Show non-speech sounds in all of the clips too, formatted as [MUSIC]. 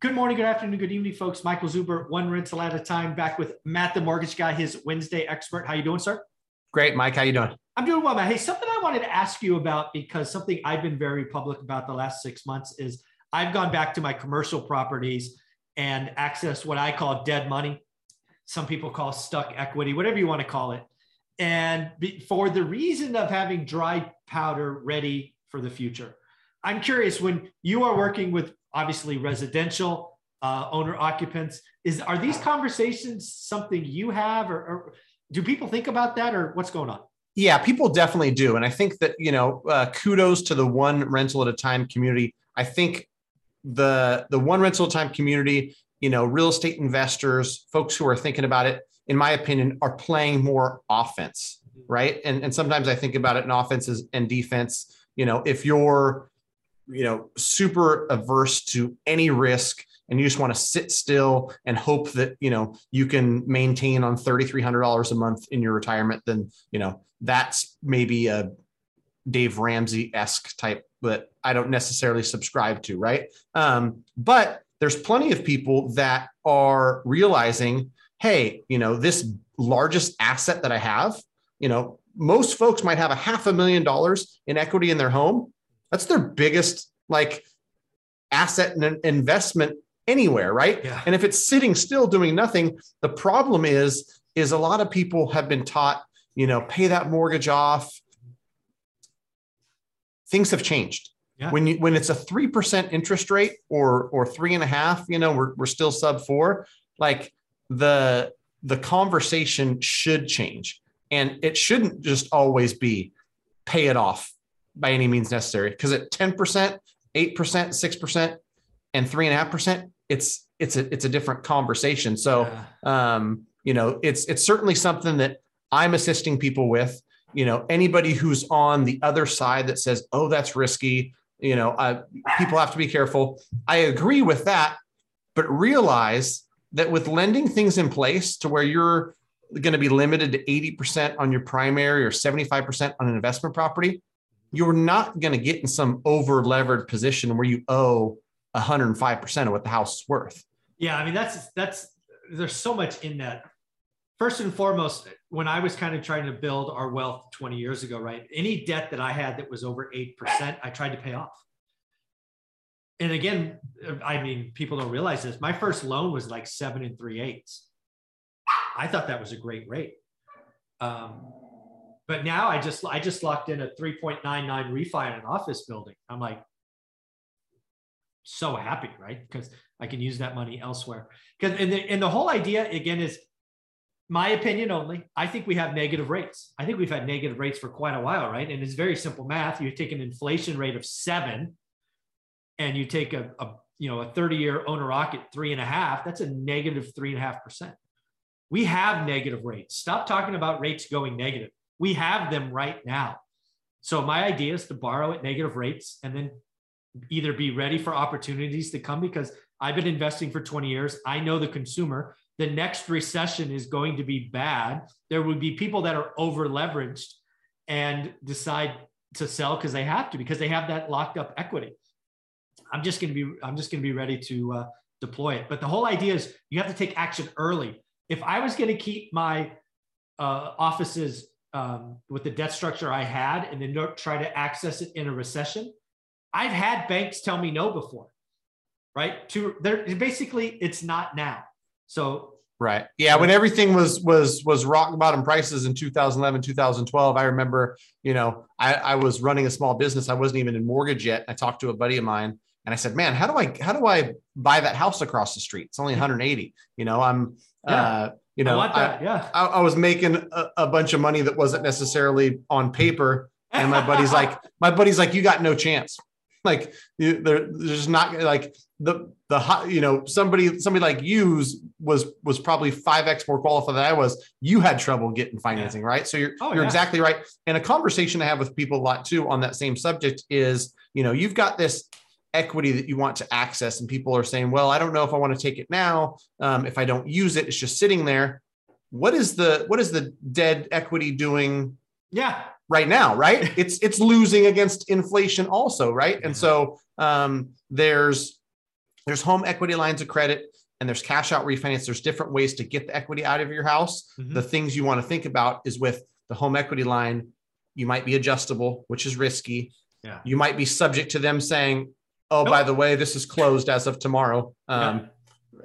Good morning, good afternoon, good evening, folks. Michael Zuber, one rental at a time, back with Matt, the mortgage guy, his Wednesday expert. How you doing, sir? Great, Mike. How you doing? I'm doing well, Matt. Hey, something I wanted to ask you about because something I've been very public about the last six months is I've gone back to my commercial properties and access what I call dead money. Some people call stuck equity, whatever you want to call it. And for the reason of having dry powder ready for the future. I'm curious when you are working with obviously residential uh, owner occupants. Is are these conversations something you have, or, or, do people think about that, or what's going on? Yeah, people definitely do, and I think that you know, uh, kudos to the one rental at a time community. I think the the one rental at a time community, you know, real estate investors, folks who are thinking about it, in my opinion, are playing more offense, right? And and sometimes I think about it in offenses and defense. You know, if you're you know super averse to any risk and you just want to sit still and hope that you know you can maintain on $3300 a month in your retirement then you know that's maybe a dave ramsey-esque type that i don't necessarily subscribe to right? Um, but there's plenty of people that are realizing hey you know this largest asset that i have you know most folks might have a half a million dollars in equity in their home that's their biggest like asset and investment anywhere, right? Yeah. And if it's sitting still doing nothing, the problem is is a lot of people have been taught, you know, pay that mortgage off. Things have changed. Yeah. When you when it's a three percent interest rate or or three and a half, you know, we're we're still sub four. Like the the conversation should change, and it shouldn't just always be pay it off by any means necessary. Because at 10%, 8%, 6%, and 3.5%, it's it's a it's a different conversation. So yeah. um, you know, it's it's certainly something that I'm assisting people with. You know, anybody who's on the other side that says, "Oh, that's risky," you know, uh, people have to be careful. I agree with that, but realize that with lending things in place to where you're going to be limited to 80% on your primary or 75% on an investment property, you're not going to get in some over levered position where you owe 105% of what the house is worth. Yeah. I mean, that's, that's, there's so much in that. First and foremost, when I was kind of trying to build our wealth 20 years ago, right? Any debt that I had that was over 8%, I tried to pay off. And again, I mean, people don't realize this. My first loan was like seven and three eighths. I thought that was a great rate. Um, but now I just I just locked in a 3.99 refi on an office building. I'm like so happy, right? Because I can use that money elsewhere. Because and the, and the whole idea again is my opinion only. I think we have negative rates. I think we've had negative rates for quite a while, right? And it's very simple math. You take an inflation rate of seven, and you take a, a you know a 30 year owner rocket three and a half. That's a negative three and a half percent. We have negative rates. Stop talking about rates going negative. We have them right now. So my idea is to borrow at negative rates and then either be ready for opportunities to come because I've been investing for 20 years. I know the consumer. The next recession is going to be bad. There would be people that are over leveraged and decide to sell because they have to because they have that locked up equity. I'm just going to be I'm just going to be ready to uh, deploy it. But the whole idea is you have to take action early. If I was going to keep my uh, offices um, with the debt structure I had and then try to access it in a recession. I've had banks tell me no before, right? To they're basically it's not now. So right, yeah. When everything was was was rock bottom prices in 2011, 2012, I remember, you know, I, I was running a small business. I wasn't even in mortgage yet. I talked to a buddy of mine and I said, "Man, how do I how do I buy that house across the street? It's only 180. You know, I'm yeah. uh, you know, I, I yeah, I, I, was making a, a, bunch of money that wasn't necessarily on paper, and my buddy's like, [LAUGHS] my buddy's like, you got no chance. Like, you, there, there's not like the the hot, you know, somebody somebody like you was was probably five x more qualified than I was. You had trouble getting financing, yeah. right? So you're oh, you're yeah. exactly right. And a conversation I have with people a lot too on that same subject is, you know, you've got this equity that you want to access and people are saying well i don't know if i want to take it now um, if i don't use it it's just sitting there what is the what is the dead equity doing yeah right now right [LAUGHS] it's it's losing against inflation also right and so um, there's there's home equity lines of credit and there's cash out refinance. There's different ways to get the equity out of your house. Mhm. The things you want to think about is with the home equity line, you might be adjustable, which is risky. Yeah. You might be subject to them saying, "Oh, Nope. by the way, this is closed as of tomorrow." Um,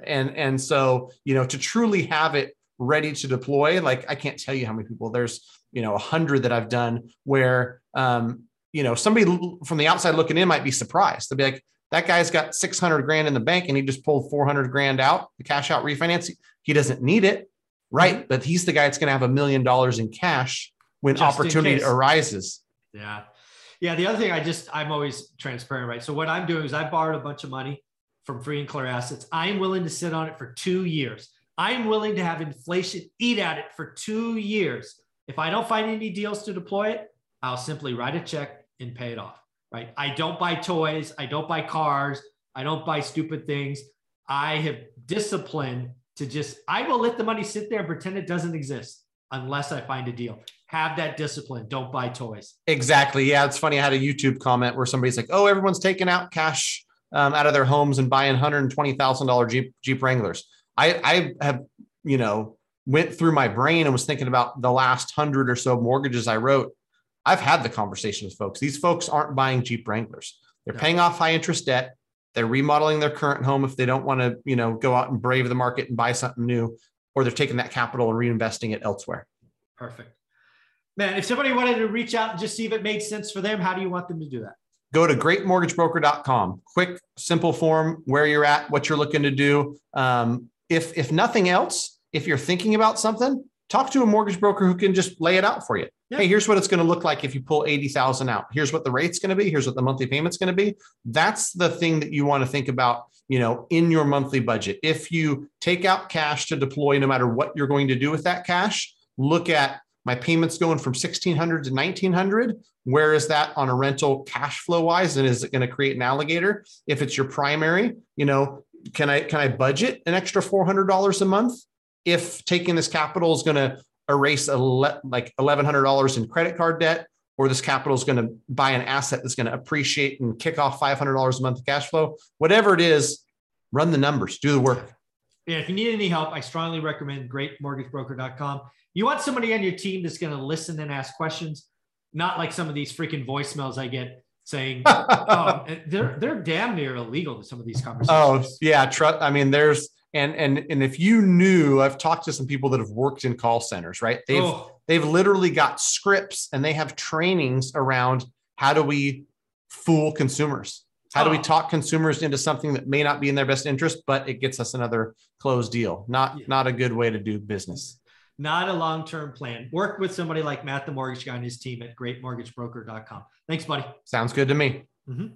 and and so you know to truly have it ready to deploy like i can't tell you how many people. There's you know a hundred that i've done where um you know somebody from the outside looking in might be surprised. They'll be like that guy's got 600 grand in the bank and he just pulled 400 grand out the cash out refinance. He doesn't need it. Right but he's the guy that's going to have a million dollars in cash when Just opportunity arises. Yeah. Yeah. The other thing I just, I'm always transparent, right? So what I'm doing is I borrowed a bunch of money from free and clear assets. I'm willing to sit on it for two years. I'm willing to have inflation eat at it for two years. If I don't find any deals to deploy it, I'll simply write a check and pay it off, right? I don't buy toys. I don't buy cars. I don't buy stupid things. I have discipline to just, I will let the money sit there and pretend it doesn't exist unless I find a deal. Have that discipline. Don't buy toys. Exactly. Yeah, it's funny. I had a YouTube comment where somebody's like, "Oh, everyone's taking out cash um, out of their homes and buying hundred and twenty thousand dollar Jeep Jeep Wranglers." I I have you know went through my brain and was thinking about the last hundred or so mortgages I wrote. I've had the conversation with folks. These folks aren't buying Jeep Wranglers. They're Yeah. paying off high interest debt. They're remodeling their current home if they don't want to, you know, go out and brave the market and buy something new, or they're taking that capital and reinvesting it elsewhere. Perfect. Man, if somebody wanted to reach out and just see if it made sense for them, how do you want them to do that? go to greatmortgagebroker.com quick simple form where you're at what you're looking to do. Um, if if nothing else if you're thinking about something talk to a mortgage broker who can just lay it out for you. Yeah. hey here's what it's going to look like if you pull 80000 out. Here's what the rate's going to be. Here's what the monthly payment's going to be. That's the thing that you want to think about you know in your monthly budget. If you take out cash to deploy no matter what you're going to do with that cash look at my payments going from 1600 to 1900 where is that on a rental cash flow wise? And is it going to create an alligator? If it's your primary you know can i can i budget an extra $400 a month? If taking this capital is going to erase a le- like $1100 in credit card debt or this capital is going to buy an asset that's going to appreciate and kick off $500 a month of cash flow whatever it is run the numbers do the work. Yeah, if you need any help, I strongly recommend greatmortgagebroker.com. You want somebody on your team that's going to listen and ask questions, not like some of these freaking voicemails I get saying, [LAUGHS] oh, they're they're damn near illegal to some of these oh, conversations. Oh yeah, trust. I mean, there's and and and if you knew, I've talked to some people that have worked in call centers, right? They've Oh, they've literally got scripts and they have trainings around how do we fool consumers? How do we Oh. talk consumers into something that may not be in their best interest, but it gets us another closed deal? Not Yeah. not a good way to do business. Not a long-term plan. Work with somebody like Matt, the mortgage guy, and his team at greatmortgagebroker.com. Thanks, buddy. Sounds good to me. Mhm.